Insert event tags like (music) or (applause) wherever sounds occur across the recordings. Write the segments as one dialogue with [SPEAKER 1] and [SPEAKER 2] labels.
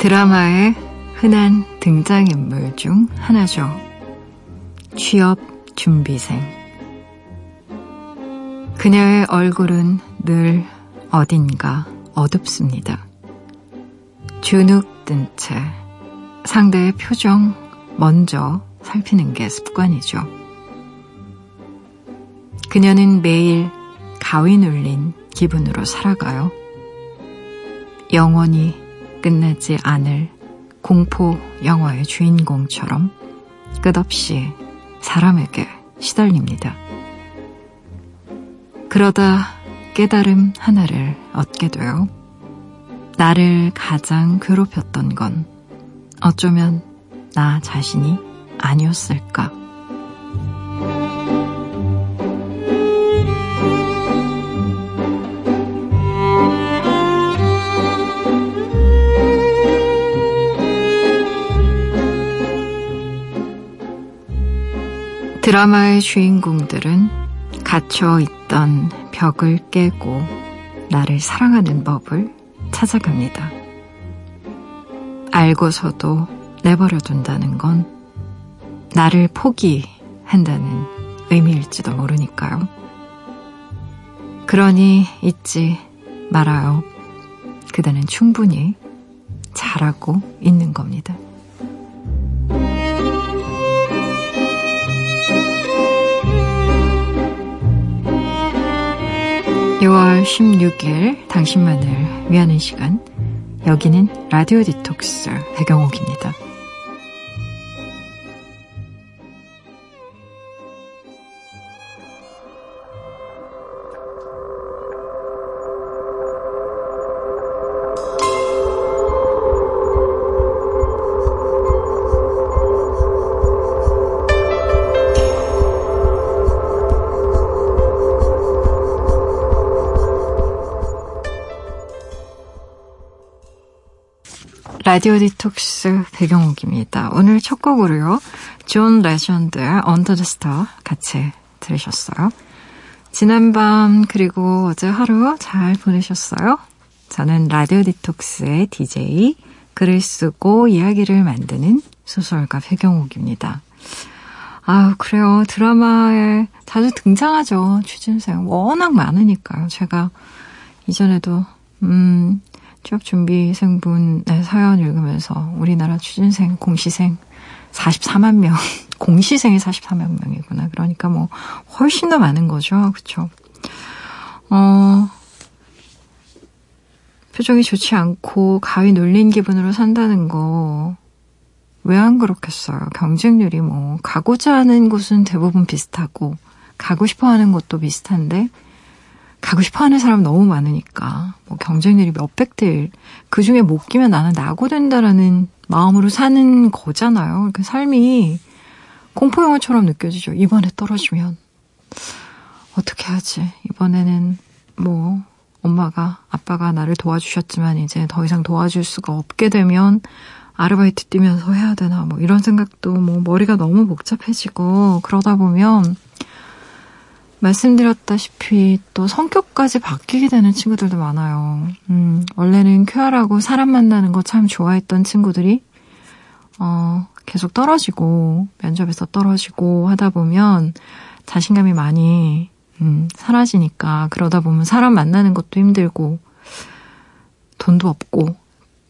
[SPEAKER 1] 드라마의 흔한 등장인물 중 하나죠. 취업 준비생. 그녀의 얼굴은 늘 어딘가 어둡습니다. 주눅 든 채 상대의 표정 먼저 살피는 게 습관이죠. 그녀는 매일 가위 눌린 기분으로 살아가요. 영원히 끝나지 않을 공포 영화의 주인공처럼 끝없이 사람에게 시달립니다. 그러다 깨달음 하나를 얻게 돼요. 나를 가장 괴롭혔던 건 어쩌면 나 자신이 아니었을까. 드라마의 주인공들은 갇혀 있던 벽을 깨고 나를 사랑하는 법을 찾아갑니다. 알고서도 내버려 둔다는 건 나를 포기한다는 의미일지도 모르니까요. 그러니 잊지 말아요. 그대는 충분히 잘하고 있는 겁니다. 6월 16일 당신만을 위하는 시간 여기는 라디오 디톡스 배경옥입니다. 라디오 디톡스 배경옥입니다. 오늘 첫 곡으로요. 존 레전드의 Under the Stars 같이 들으셨어요. 지난밤 그리고 어제 하루 잘 보내셨어요? 저는 라디오 디톡스의 DJ 글을 쓰고 이야기를 만드는 소설가 배경옥입니다. 아 그래요. 드라마에 자주 등장하죠. 취준생. 워낙 많으니까요. 제가 이전에도, 음, 취업 준비생분의 사연 읽으면서 우리나라 취준생, 공시생 44만 명, (laughs) 공시생이 44만 명이구나. 그러니까 뭐 훨씬 더 많은 거죠. 그쵸? 어, 표정이 좋지 않고 가위 눌린 기분으로 산다는 거, 왜 안 그렇겠어요? 경쟁률이 뭐, 가고자 하는 곳은 대부분 비슷하고, 가고 싶어 하는 곳도 비슷한데, 가고 싶어 하는 사람 너무 많으니까, 뭐 경쟁률이 몇백 대 1. 그 중에 못 끼면 나는 나고 된다라는 마음으로 사는 거잖아요. 그 삶이 공포영화처럼 느껴지죠. 이번에 떨어지면. 어떻게 하지? 이번에는 뭐, 엄마가, 아빠가 나를 도와주셨지만 이제 더 이상 도와줄 수가 없게 되면 아르바이트 뛰면서 해야 되나, 뭐 이런 생각도 뭐 머리가 너무 복잡해지고 그러다 보면 말씀드렸다시피 또 성격까지 바뀌게 되는 친구들도 많아요. 음, 원래는 쾌활하고 사람 만나는 거 참 좋아했던 친구들이, 어, 계속 떨어지고, 면접에서 떨어지고 하다 보면 자신감이 많이, 음, 사라지니까, 그러다 보면 사람 만나는 것도 힘들고, 돈도 없고,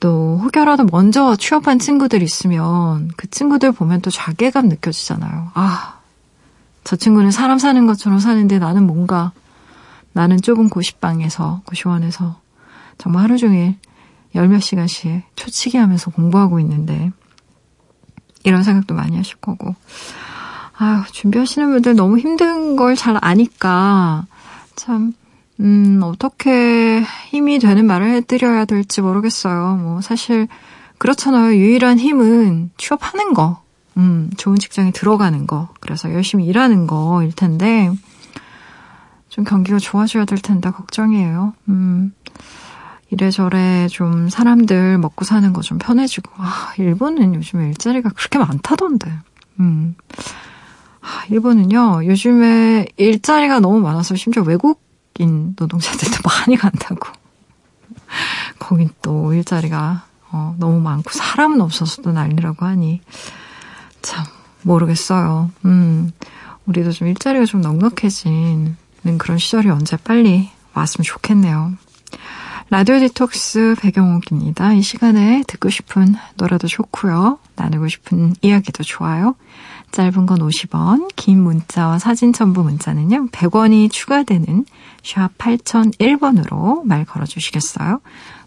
[SPEAKER 1] 또 혹여라도 먼저 취업한 친구들 있으면 그 친구들 보면 또 자괴감 느껴지잖아요. 아, 저 친구는 사람 사는 것처럼 사는데 나는 뭔가 나는 좁은 고시방에서 고시원에서 정말 하루 종일 열 몇 시간씩 초치기 하면서 공부하고 있는데 이런 생각도 많이 하실 거고 아유 준비하시는 분들 너무 힘든 걸 잘 아니까 참 음, 어떻게 힘이 되는 말을 해드려야 될지 모르겠어요. 뭐, 사실, 그렇잖아요. 유일한 힘은 취업하는 거. 음, 좋은 직장에 들어가는 거, 그래서 열심히 일하는 거일 텐데, 좀 경기가 좋아져야 될 텐데, 걱정이에요. 음, 이래저래 좀 사람들 먹고 사는 거 좀 편해지고, 아, 일본은 요즘에 일자리가 그렇게 많다던데, 음. 아, 일본은요, 요즘에 일자리가 너무 많아서 심지어 외국인 노동자들도 (laughs) 많이 간다고. 거긴 또 일자리가 어, 너무 많고 사람은 없어서도 난리라고 하니 참 모르겠어요. 음, 우리도 좀 일자리가 좀 넉넉해지는 그런 시절이 언제 빨리 왔으면 좋겠네요. 라디오 디톡스 배경옥입니다. 이 시간에 듣고 싶은 노래도 좋고요. 나누고 싶은 이야기도 좋아요. 짧은 건 50원, 긴 문자와 사진 첨부 문자는요. 100원이 추가되는 샵 8001번으로 말 걸어주시겠어요?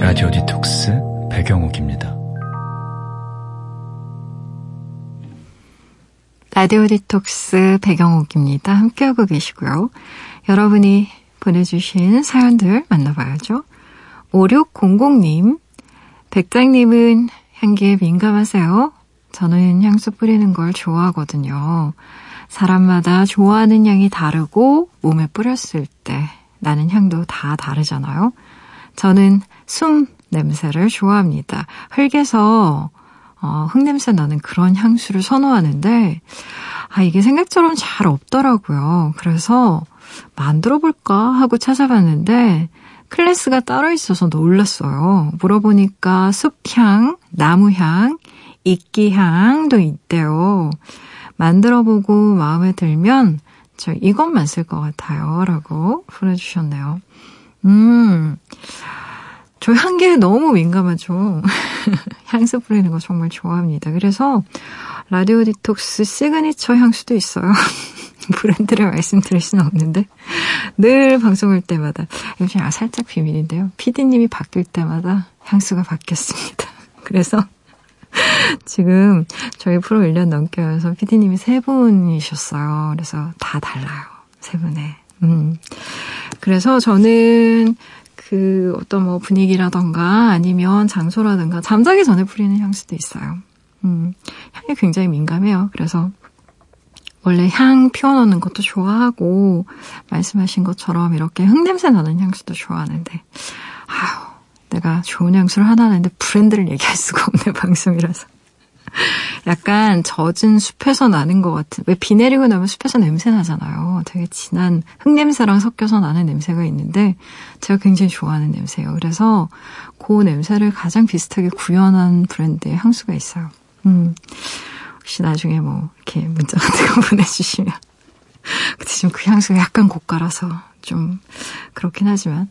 [SPEAKER 1] 라디오 디톡스 배경옥입니다. 라디오 디톡스 배경옥입니다. 함께하고 계시고요. 여러분이 보내주신 사연들 만나봐야죠. 5600님, 백장님은 향기에 민감하세요? 저는 향수 뿌리는 걸 좋아하거든요. 사람마다 좋아하는 향이 다르고 몸에 뿌렸을 때 나는 향도 다 다르잖아요. 저는 숨 냄새를 좋아합니다. 흙에서 어, 흙냄새 나는 그런 향수를 선호하는데 아 이게 생각처럼 잘 없더라고요. 그래서 만들어 볼까 하고 찾아봤는데 클래스가 따로 있어서 놀랐어요. 물어보니까 숲향, 나무향, 이끼향도 있대요. 만들어보고 마음에 들면 저 이것만 쓸 것 같아요. 라고 보내주셨네요. 음, 저 향기에 너무 민감하죠. (laughs) 향수 뿌리는 거 정말 좋아합니다. 그래서 라디오 디톡스 시그니처 향수도 있어요. (laughs) (laughs) 브랜드를 말씀드릴 수는 없는데 늘 방송할 때마다 요즘 아 살짝 비밀인데요. PD님이 바뀔 때마다 향수가 바뀌었습니다. (laughs) 그래서 (laughs) 지금 저희 프로 1년 넘게 와서 PD님이 세 분이셨어요. 그래서 다 달라요. 세 분에. 음. 그래서 저는 그 어떤 뭐 분위기라던가 아니면 장소라든가 잠자기 전에 뿌리는 향수도 있어요. 음. 향에 굉장히 민감해요. 그래서 원래 향 피워놓는 것도 좋아하고 말씀하신 것처럼 이렇게 흙냄새 나는 향수도 좋아하는데 아휴 내가 좋은 향수를 하나 하는데 브랜드를 얘기할 수가 없네 (laughs) 방송이라서. 약간 젖은 숲에서 나는 것 같은 왜 비 내리고 나면 숲에서 냄새 나잖아요. 되게 진한 흙냄새랑 섞여서 나는 냄새가 있는데 제가 굉장히 좋아하는 냄새예요. 그래서 그 냄새를 가장 비슷하게 구현한 브랜드의 향수가 있어요. 음. 혹시 나중에 뭐 이렇게 문자 같은 거 (laughs) 보내주시면 근데 지금 그 향수가 약간 고가라서 좀 그렇긴 하지만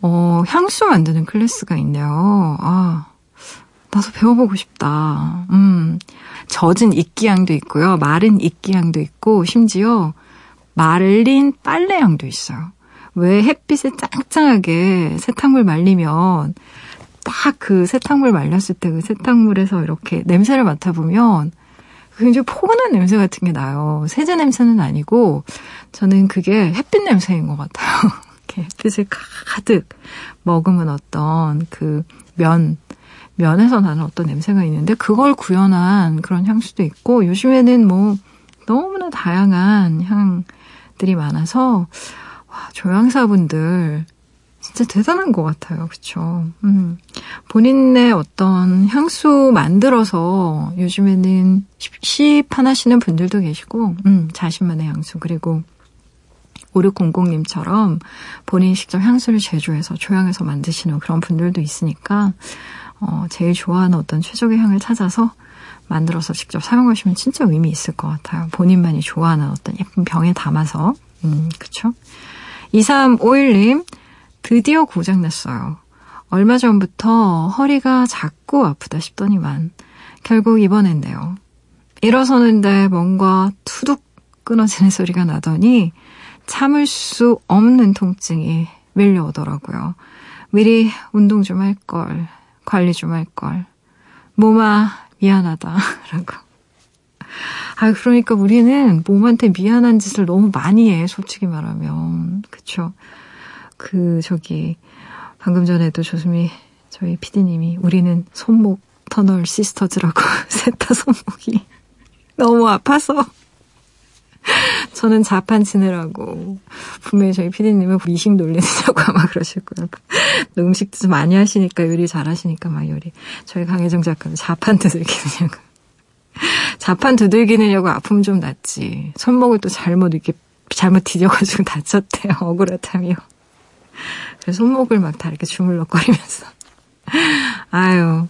[SPEAKER 1] 어 향수 만드는 클래스가 있네요. 아 나도 배워보고 싶다. 음 젖은 이끼향도 있고요, 마른 이끼향도 있고 심지어 말린 빨래향도 있어요. 왜 햇빛에 짱짱하게 세탁물 말리면 딱 그 세탁물 말렸을 때 그 세탁물에서 이렇게 냄새를 맡아보면 굉장히 포근한 냄새 같은 게 나요. 세제 냄새는 아니고 저는 그게 햇빛 냄새인 것 같아요. (laughs) 이렇게 햇빛을 가득 머금은 어떤 그 면, 면에서 나는 어떤 냄새가 있는데 그걸 구현한 그런 향수도 있고 요즘에는 뭐 너무나 다양한 향들이 많아서 와, 조향사분들 진짜 대단한 것 같아요. 그쵸? 음. 본인의 어떤 향수 만들어서 요즘에는 시판하시는 분들도 계시고, 음, 자신만의 향수. 그리고 5600님처럼 본인 직접 향수를 제조해서 조향해서 만드시는 그런 분들도 있으니까, 어, 제일 좋아하는 어떤 최적의 향을 찾아서 만들어서 직접 사용하시면 진짜 의미 있을 것 같아요. 본인만이 좋아하는 어떤 예쁜 병에 담아서. 음, 그쵸? 2351님, 드디어 고장났어요. 얼마 전부터 허리가 자꾸 아프다 싶더니만 결국 입원했네요. 일어서는데 뭔가 투둑 끊어지는 소리가 나더니 참을 수 없는 통증이 밀려오더라고요. 미리 운동 좀 할 걸 관리 좀 할 걸. 몸아, 미안하다. (laughs) 라고. 아, 그러니까 우리는 몸한테 미안한 짓을 너무 많이 해, 솔직히 말하면. 그쵸. 그, 저기, 방금 전에도 조수미, 저희 피디님이, 우리는 손목 터널 시스터즈라고, (laughs) 셋다 손목이 너무 아파서. (laughs) 저는 자판 치느라고. 분명히 저희 피디님은 미식 놀리느냐고 아마 그러실 거예요. (laughs) 음식도 좀 많이 하시니까 요리 잘 하시니까 막 요리. 저희 강혜정 작가는 자판 두들기느냐고. 자판 두들기느냐고 아픔 좀 났지. 손목을 또 잘못 이렇게 잘못 뒤져가지고 다쳤대요. 억울하다며. 손목을 막 다 이렇게 주물럭거리면서. (laughs) 아유.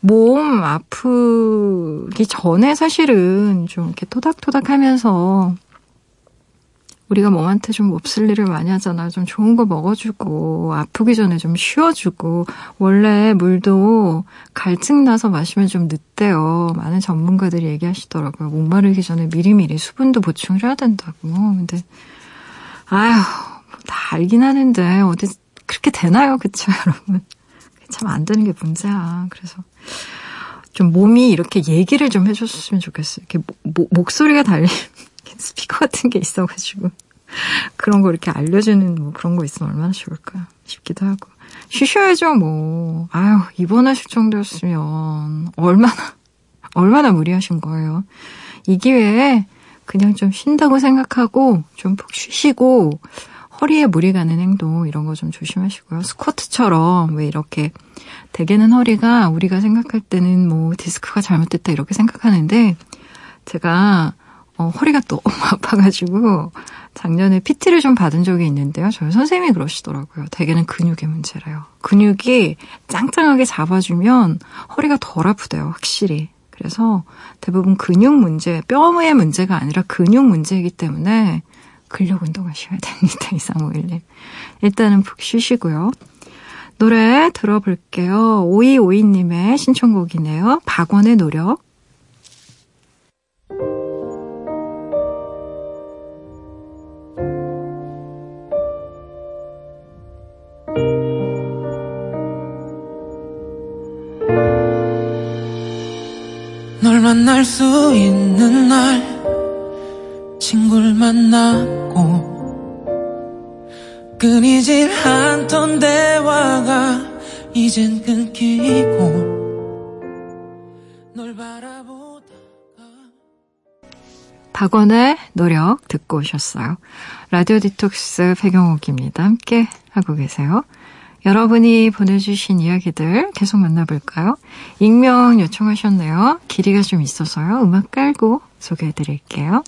[SPEAKER 1] 몸 아프기 전에 사실은 좀 이렇게 토닥토닥 하면서 우리가 몸한테 좀 몹쓸 일을 많이 하잖아. 좀 좋은 거 먹어주고, 아프기 전에 좀 쉬어주고, 원래 물도 갈증 나서 마시면 좀 늦대요. 많은 전문가들이 얘기하시더라고요. 목마르기 전에 미리미리 수분도 보충을 해야 된다고. 근데, 아휴, 다 알긴 하는데, 어디 그렇게 되나요? 그쵸, (laughs) 여러분? 참 안 되는 게 문제야. 그래서, 좀 몸이 이렇게 얘기를 좀 해줬으면 좋겠어요. 이렇게 모, 목소리가 달린 (laughs) 스피커 같은 게 있어가지고 (laughs) 그런 거 이렇게 알려주는 뭐 그런 거 있으면 얼마나 좋을까 싶기도 하고 쉬셔야죠 뭐 아유 입원하실 정도였으면 얼마나 얼마나 무리하신 거예요 이 기회에 그냥 좀 쉰다고 생각하고 좀 푹 쉬시고 허리에 무리 가는 행동 이런 거 좀 조심하시고요. 스쿼트처럼 왜 이렇게 대개는 허리가 우리가 생각할 때는 뭐 디스크가 잘못됐다 이렇게 생각하는데 제가 어, 허리가 너무 (laughs) 아파가지고 작년에 PT를 좀 받은 적이 있는데요. 저희 선생님이 그러시더라고요. 대개는 근육의 문제래요. 근육이 짱짱하게 잡아주면 허리가 덜 아프대요. 확실히. 그래서 대부분 근육 문제, 뼈의 문제가 아니라 근육 문제이기 때문에 근력 운동하셔야 됩니다. 이상호일님. 일단은 푹 쉬시고요. 노래 들어볼게요. 5252님의 신청곡이네요. 박원의 노력.
[SPEAKER 2] 널 만날 수 있는 날
[SPEAKER 1] 박원의 노력 듣고 오셨어요. 라디오 디톡스 배경옥입니다. 함께 하고 계세요. 여러분이 보내주신 이야기들 계속 만나볼까요? 익명 요청하셨네요. 길이가 좀 있어서요. 음악 깔고 소개해드릴게요.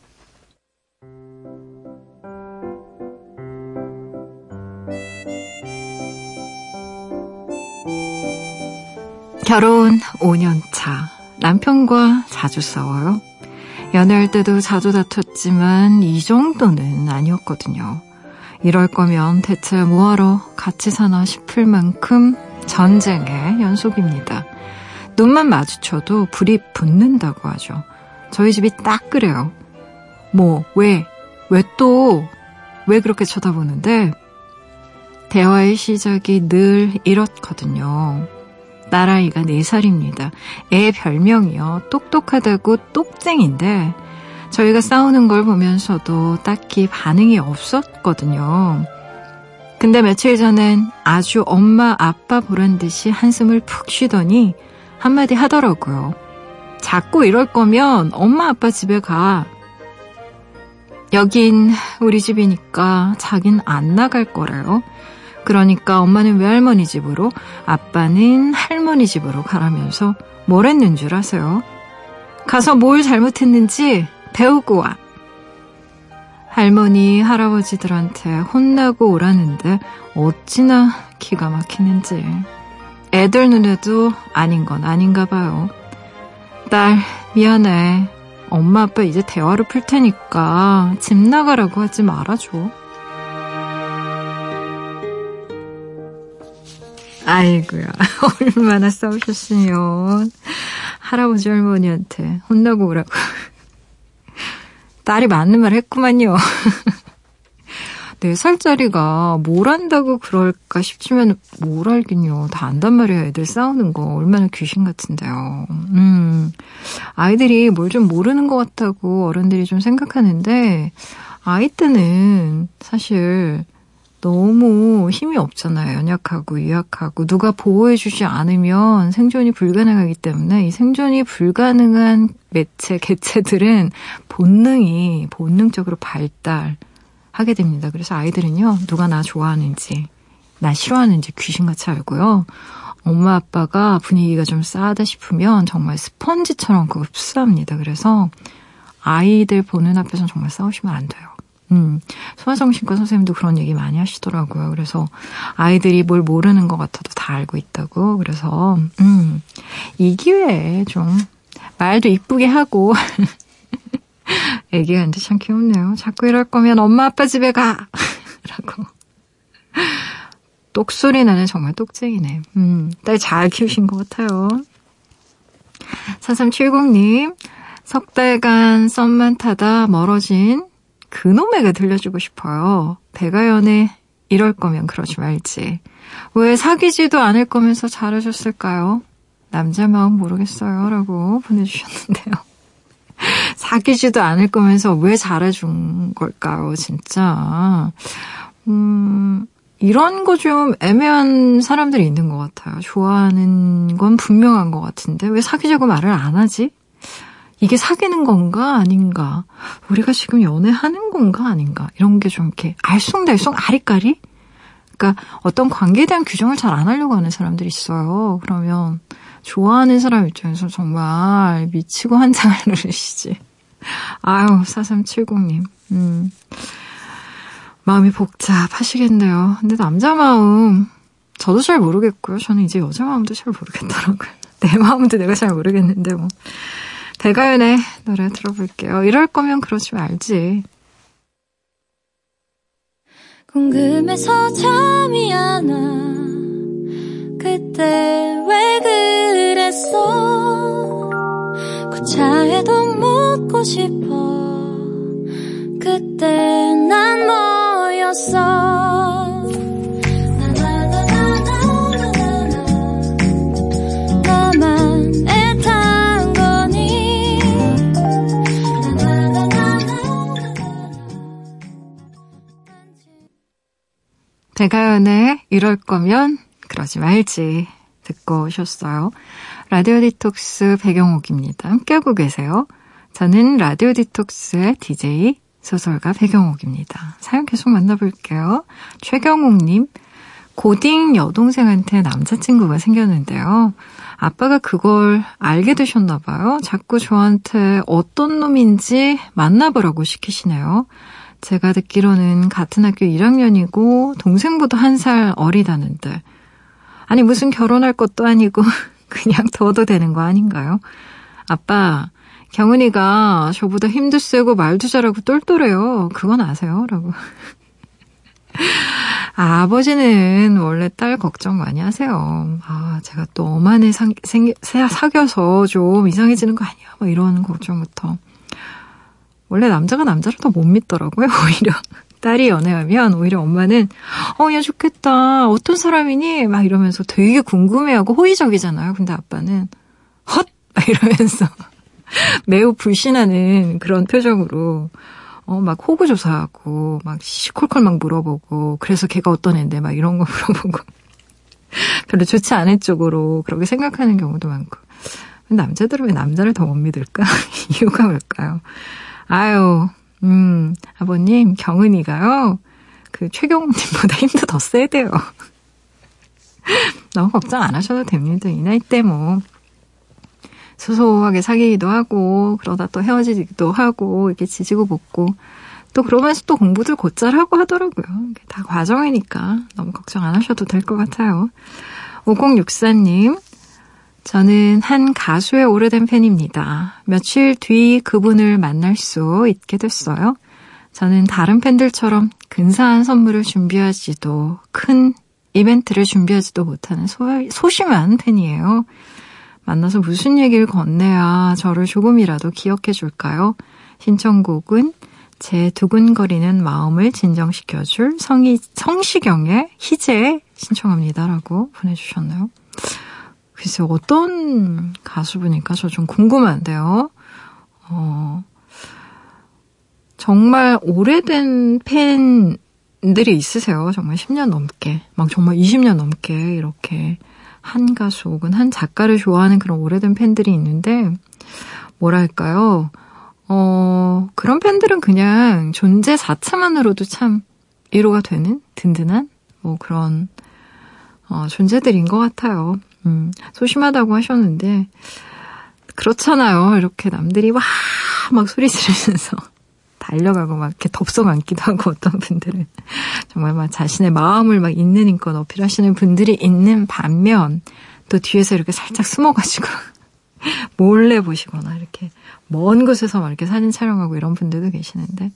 [SPEAKER 1] 결혼 5년 차. 남편과 자주 싸워요. 연애할 때도 자주 다퉜지만 이 정도는 아니었거든요. 이럴 거면 대체 뭐하러 같이 사나 싶을 만큼 전쟁의 연속입니다. 눈만 마주쳐도 불이 붙는다고 하죠. 저희 집이 딱 그래요. 뭐, 왜, 왜 또, 왜 그렇게 쳐다보는데, 대화의 시작이 늘 이렇거든요. 딸아이가 4살입니다. 애 별명이요. 똑똑하다고 똑쟁인데 저희가 싸우는 걸 보면서도 딱히 반응이 없었거든요. 근데 며칠 전엔 아주 엄마 아빠 보란 듯이 한숨을 푹 쉬더니 한마디 하더라고요. 자꾸 이럴 거면 엄마 아빠 집에 가. 여긴 우리 집이니까 자긴 안 나갈 거래요. 그러니까 엄마는 외할머니 집으로, 아빠는 할머니 집으로 가라면서 뭘 했는 줄 아세요? 가서 뭘 잘못했는지 배우고 와. 할머니, 할아버지들한테 혼나고 오라는데 어찌나 기가 막히는지. 애들 눈에도 아닌 건 아닌가 봐요. 딸, 미안해. 엄마 아빠 이제 대화를 풀 테니까 집 나가라고 하지 말아줘. 아이고야. (laughs) 얼마나 싸우셨으면 할아버지 할머니한테 혼나고 오라고. 딸이 맞는 말 했구만요. (laughs) 4살짜리가 뭘 안다고 그럴까 싶지만 뭘 알긴요. 다 안단 말이야. 애들 싸우는 거. 얼마나 귀신 같은데요. 음. 아이들이 뭘 좀 모르는 것 같다고 어른들이 좀 생각하는데 아이 때는 사실 너무 힘이 없잖아요. 연약하고 유약하고 누가 보호해주지 않으면 생존이 불가능하기 때문에 이 생존이 불가능한 매체 개체들은 본능이 본능적으로 발달하게 됩니다. 그래서 아이들은요 누가 나 좋아하는지 나 싫어하는지 귀신같이 알고요. 엄마 아빠가 분위기가 좀 싸하다 싶으면 정말 스펀지처럼 그걸 흡수합니다. 그래서 아이들 보는 앞에서는 정말 싸우시면 안 돼요. 음, 소아정신과 선생님도 그런 얘기 많이 하시더라고요. 그래서 아이들이 뭘 모르는 것 같아도 다 알고 있다고. 그래서, 음, 이 기회에 좀 말도 이쁘게 하고, (laughs) 이제 참 귀엽네요. 자꾸 이럴 거면 엄마 아빠 집에 가! (laughs) 라고. 똑소리 나는 정말 똑쟁이네. 음, 딸 잘 키우신 것 같아요. 4370님, 석 달간 썸만 타다 멀어진 그놈에게 들려주고 싶어요. 배가연에 이럴 거면 그러지 말지. 왜 사귀지도 않을 거면서 잘해줬을까요? 남자 마음 모르겠어요. 라고 보내주셨는데요. (laughs) 사귀지도 않을 거면서 왜 잘해준 걸까요, 진짜. 음, 이런 거 좀 애매한 사람들이 있는 것 같아요. 좋아하는 건 분명한 것 같은데, 왜 사귀자고 말을 안 하지? 이게 사귀는 건가 아닌가? 우리가 지금 연애하는 건가 아닌가? 이런 게 좀 이렇게 알쏭달쏭 아리까리? 그러니까 어떤 관계에 대한 규정을 잘 안 하려고 하는 사람들이 있어요. 그러면 좋아하는 사람 입장에서 정말 미치고 한장을 (laughs) 누르시지. 아유, 4370님. 음. 마음이 복잡하시겠네요. 근데 남자 마음, 저도 잘 모르겠고요. 저는 이제 여자 마음도 잘 모르겠더라고요. (laughs) 내 마음도 내가 잘 모르겠는데, 뭐. 배가연의 노래 들어볼게요. 이럴 거면 그러지 말지.
[SPEAKER 3] 궁금해서 잠이 안 와. 그때 왜 그랬어? 구차해도 묻고 싶어. 그때 난 뭐였어?
[SPEAKER 1] 백아연의 이럴 거면 그러지 말지 듣고 오셨어요. 라디오 디톡스 배경옥입니다. 함께하고 계세요. 저는 라디오 디톡스의 DJ 소설가 배경옥입니다. 사연 계속 만나볼게요. 최경옥님, 고딩 여동생한테 남자친구가 생겼는데요. 아빠가 그걸 알게 되셨나봐요. 자꾸 저한테 어떤 놈인지 만나보라고 시키시네요. 제가 듣기로는 같은 학교 1학년이고 동생보다 한 살 어리다는데 아니 무슨 결혼할 것도 아니고 (laughs) 그냥 둬도 되는 거 아닌가요? 아빠 경은이가 저보다 힘도 세고 말도 잘하고 똘똘해요. 그건 아세요? 라고. 아, (laughs) 아버지는 원래 딸 걱정 많이 하세요. 아, 제가 또 엄한 애 사귀어서 좀 이상해지는 거 아니야? 뭐 이런 걱정부터. 원래 남자가 남자를 더 못 믿더라고요, (laughs) 오히려. 딸이 연애하면 오히려 엄마는 어, 야 좋겠다. 어떤 사람이니? 막 이러면서 되게 궁금해하고 호의적이잖아요. 근데 아빠는 헛! 막 이러면서 (laughs) 매우 불신하는 그런 표정으로 어, 막 호구 조사하고 막 시콜콜 막 물어보고 그래서 걔가 어떤 애인데 막 이런 거 (laughs) 물어보고 별로 좋지 않은 쪽으로 그렇게 생각하는 경우도 많고 남자들은 왜 남자를 더 못 믿을까? 이유가 뭘까요? 아유, 음, 아버님, 경은이가요, 그 최경훈님보다 (laughs) 힘도 더 세대요. (laughs) 너무 걱정 안 하셔도 됩니다. 이 나이 때 뭐, 소소하게 사귀기도 하고, 그러다 또 헤어지기도 하고, 이렇게 지지고 볶고, 또 그러면서 또 공부들 곧잘 하고 하더라고요. 다 과정이니까 너무 걱정 안 하셔도 될 것 같아요. 5064님, 저는 한 가수의 오래된 팬입니다. 며칠 뒤 그분을 만날 수 있게 됐어요. 저는 다른 팬들처럼 근사한 선물을 준비하지도 큰 이벤트를 준비하지도 못하는 소, 소심한 팬이에요. 만나서 무슨 얘기를 건네야 저를 조금이라도 기억해 줄까요? 신청곡은 제 두근거리는 마음을 진정시켜줄 성희, 성시경의 희재 신청합니다라고 보내주셨나요? 글쎄 어떤 가수분일까 저 좀 궁금한데요. 어, 정말 오래된 팬들이 있으세요. 정말 10년 넘게. 막 정말 20년 넘게 이렇게 한 가수 혹은 한 작가를 좋아하는 그런 오래된 팬들이 있는데, 뭐랄까요. 어, 그런 팬들은 그냥 존재 자체만으로도 참 위로가 되는 든든한 뭐 그런 어, 존재들인 것 같아요. 음, 소심하다고 하셨는데, 그렇잖아요. 이렇게 남들이 와, 막 소리 지르면서 (laughs) 달려가고 막 이렇게 덥석 안기도 하고 어떤 분들은 정말 막 자신의 마음을 막 있는 힘껏 어필하시는 분들이 있는 반면 또 뒤에서 이렇게 살짝 숨어가지고 (laughs) 몰래 보시거나 이렇게 먼 곳에서 막 이렇게 사진 촬영하고 이런 분들도 계시는데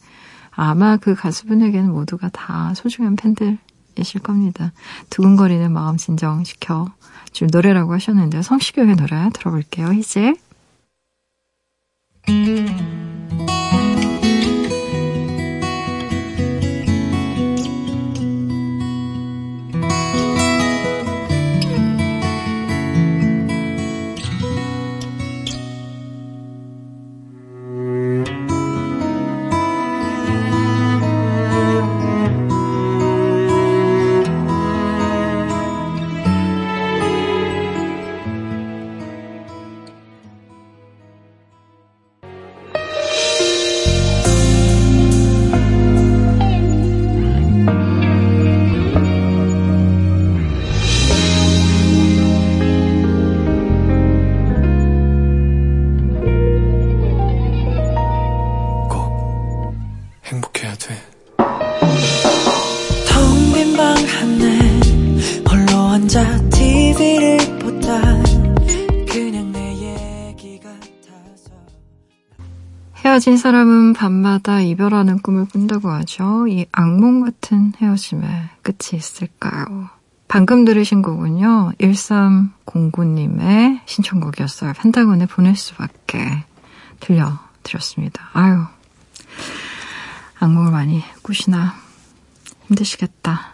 [SPEAKER 1] 아마 그 가수분에게는 모두가 다 소중한 팬들이실 겁니다. 두근거리는 마음 진정시켜 줄 노래라고 하셨는데 성시경의 노래 들어볼게요. 이제 헤어진 사람은 밤마다 이별하는 꿈을 꾼다고 하죠. 이 악몽 같은 헤어짐에 끝이 있을까요? 방금 들으신 곡은요. 1309님의 신청곡이었어요. 펜타곤에 보낼 수밖에 들려드렸습니다. 아유, 악몽을 많이 꾸시나 힘드시겠다.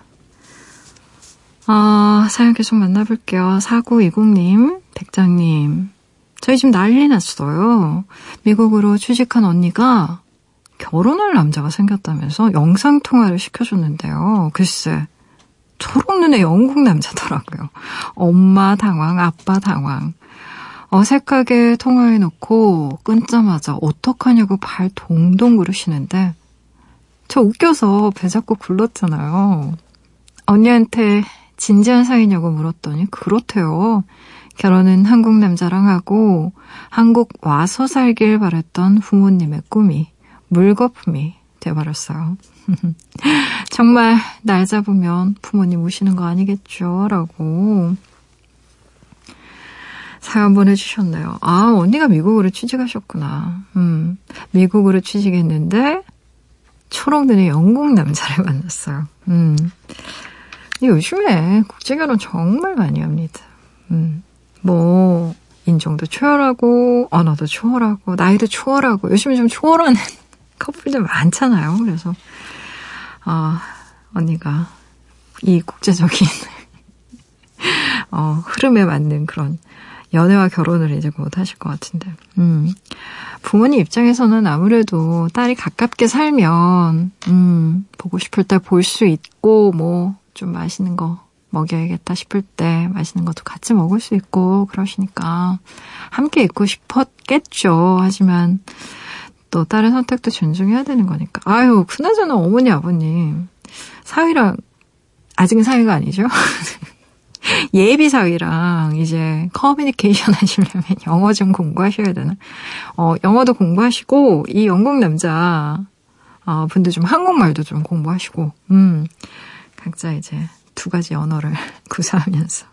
[SPEAKER 1] 아, 사연 계속 만나볼게요. 4920님, 백장님, 저희 집 난리 났어요. 미국으로 취직한 언니가 결혼할 남자가 생겼다면서 영상통화를 시켜줬는데요. 글쎄, 초록 눈의 영국 남자더라고요. 엄마 당황, 아빠 당황. 어색하게 통화해놓고 끊자마자 어떡하냐고 발 동동 구르시는데 저 웃겨서 배 잡고 굴렀잖아요. 언니한테 진지한 사이냐고 물었더니 그렇대요. 결혼은 한국 남자랑 하고 한국 와서 살길 바랬던 부모님의 꿈이 물거품이 돼버렸어요. (laughs) 정말 날 잡으면 부모님 우시는 거 아니겠죠? 라고 사연 보내주셨네요. 아, 언니가 미국으로 취직하셨구나. 음, 미국으로 취직했는데 초록눈의 영국 남자를 (laughs) 만났어요. 음, 요즘에 국제결혼 정말 많이 합니다. 음, 뭐 인종도 초월하고 언어도 초월하고 나이도 초월하고 요즘에 좀 초월하는 (laughs) 커플들 많잖아요. 그래서 아 언니가 이 국제적인 (laughs) 어, 흐름에 맞는 그런 연애와 결혼을 이제 곧 하실 것 같은데. 음. 부모님 입장에서는 아무래도 딸이 가깝게 살면, 음, 보고 싶을 때 볼 수 있고, 뭐, 좀 맛있는 거 먹여야겠다 싶을 때 맛있는 것도 같이 먹을 수 있고 그러시니까 함께 있고 싶었겠죠. 하지만 또 다른 선택도 존중해야 되는 거니까. 아유, 그나저나 어머니 아버님 사위랑 아직은 사위가 아니죠. (laughs) 예비 사위랑 이제 커뮤니케이션 하시려면 영어 좀 공부하셔야 되나? 어, 영어도 공부하시고 이 영국 남자 어, 분들 좀 한국말도 좀 공부하시고, 음, 각자 이제 두 가지 언어를 (laughs) 구사하면서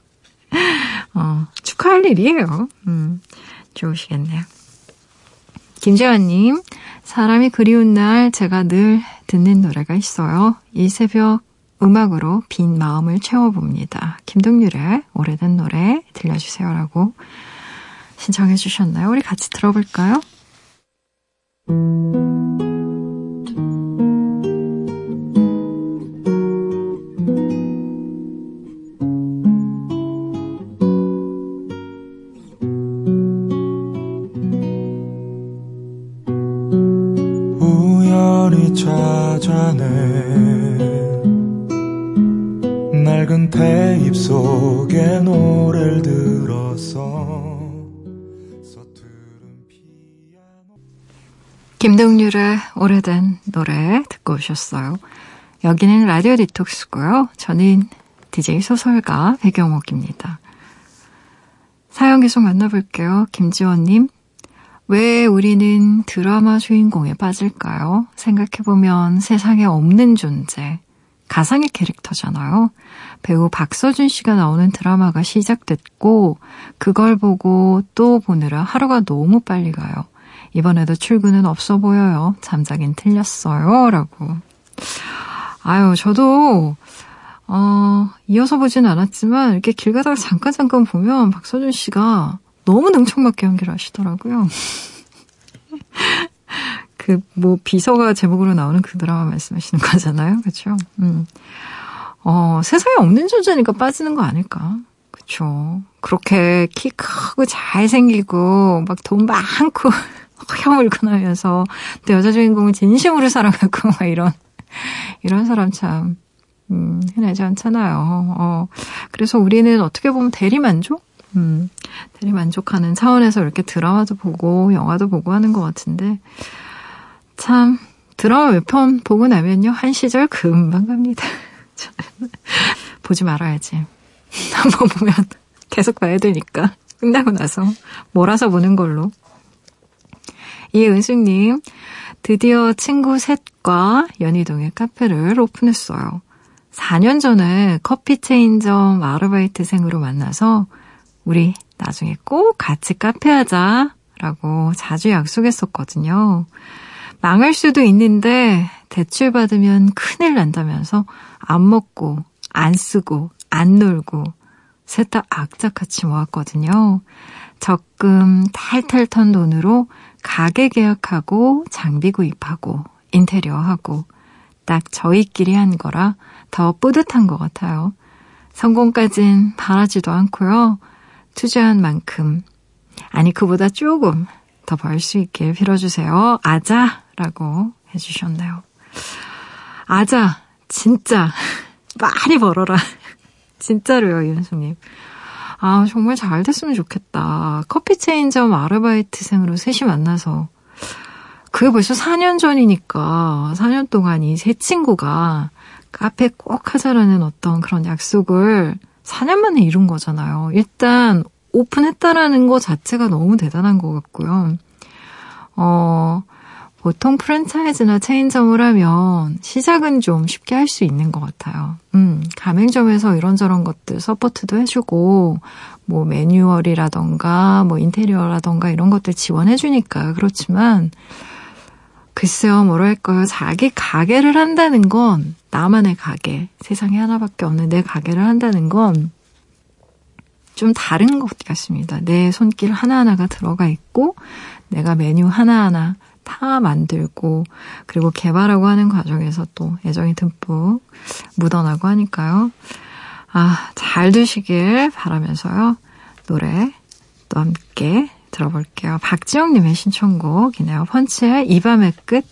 [SPEAKER 1] 어, 축하할 일이에요. 음, 좋으시겠네요. 김재환님, 사람이 그리운 날 제가 늘 듣는 노래가 있어요. 이 새벽 음악으로 빈 마음을 채워봅니다. 김동률의 오래된 노래 들려주세요라고 신청해 주셨나요? 우리 같이 들어볼까요?
[SPEAKER 4] 찾아내 낡은 테잎 속에 노래를 들었어
[SPEAKER 1] 김동률의 오래된 노래 듣고 오셨어요. 여기는 라디오 디톡스고요. 저는 DJ 소설가 배경옥입니다. 사연 계속 만나볼게요. 김지원님. 왜 우리는 드라마 주인공에 빠질까요? 생각해보면 세상에 없는 존재, 가상의 캐릭터잖아요. 배우 박서준 씨가 나오는 드라마가 시작됐고, 그걸 보고 또 보느라 하루가 너무 빨리 가요. 이번에도 출근은 없어 보여요. 잠자긴 틀렸어요. 라고. 아유, 저도, 어, 이어서 보진 않았지만, 이렇게 길 가다가 잠깐 잠깐 보면 박서준 씨가 너무 능청맞게 연기를 하시더라고요. (laughs) 그, 뭐, 비서가 제목으로 나오는 그 드라마 말씀하시는 거잖아요. 그쵸? 음. 어, 세상에 없는 존재니까 빠지는 거 아닐까? 그쵸. 그렇게 키 크고 잘생기고, 막 돈 많고, (laughs) 허염을 끊으면서, 또 여자 주인공을 진심으로 사랑하고, 막 이런, 이런 사람 참, 음, 흔하지 않잖아요. 어, 그래서 우리는 어떻게 보면 대리만족? 음, 대리만족하는 차원에서 이렇게 드라마도 보고, 영화도 보고 하는 것 같은데, 참, 드라마 몇 편 보고 나면요, 한 시절 금방 갑니다. (laughs) 보지 말아야지. (laughs) 한번 보면 계속 봐야 되니까. 끝나고 나서 몰아서 보는 걸로. 이은숙님, 드디어 친구 셋과 연희동에 카페를 오픈했어요. 4년 전에 커피 체인점 아르바이트생으로 만나서 우리 나중에 꼭 같이 카페 하자 라고 자주 약속했었거든요. 망할 수도 있는데 대출 받으면 큰일 난다면서 안 먹고 안 쓰고 안 놀고 셋 다 악착같이 모았거든요. 적금 탈탈 턴 돈으로 가게 계약하고 장비 구입하고 인테리어 하고 딱 저희끼리 한 거라 더 뿌듯한 것 같아요. 성공까진 바라지도 않고요. 투자한 만큼 아니 그보다 조금 더 벌 수 있게 빌어주세요. 아자 라고 해주셨네요. 아자 진짜 (laughs) 많이 벌어라. (laughs) 진짜로요 이은숙님. 아, 정말 잘 됐으면 좋겠다. 커피 체인점 아르바이트생으로 셋이 만나서. 그게 벌써 4년 전이니까, 4년 동안 이 세 친구가 카페 꼭 하자라는 어떤 그런 약속을 4년 만에 이룬 거잖아요. 일단, 오픈했다라는 것 자체가 너무 대단한 것 같고요. 어, 보통 프랜차이즈나 체인점을 하면 시작은 좀 쉽게 할 수 있는 것 같아요. 음, 가맹점에서 이런저런 것들 서포트도 해주고, 뭐 매뉴얼이라던가, 뭐 인테리어라던가 이런 것들 지원해주니까 그렇지만, 글쎄요, 뭐랄까요. 자기 가게를 한다는 건, 나만의 가게, 세상에 하나밖에 없는 내 가게를 한다는 건, 좀 다른 것 같습니다. 내 손길 하나하나가 들어가 있고, 내가 메뉴 하나하나 다 만들고 그리고 개발하고 하는 과정에서 또 애정이 듬뿍 묻어나고 하니까요. 아, 잘 되시길 바라면서요. 노래 또 함께 들어볼게요. 박지영님의 신청곡이네요. 펀치의 이 밤의 끝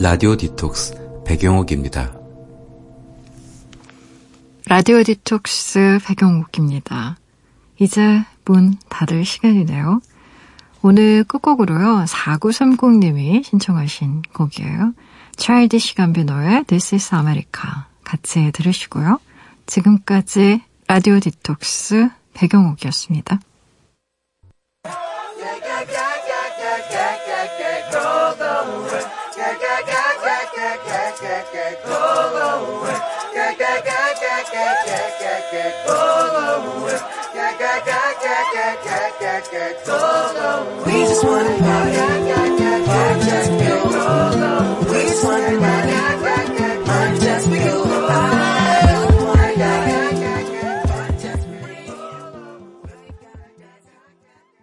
[SPEAKER 5] 라디오 디톡스 배경옥입니다.
[SPEAKER 1] 라디오 디톡스 배경옥입니다. 이제 문 닫을 시간이네요. 오늘 끝곡으로요. 4930님이 신청하신 곡이에요. 차일디시 감비노의 This is America 같이 들으시고요. 지금까지 라디오 디톡스 배경옥이었습니다.
[SPEAKER 2] We just wanna party.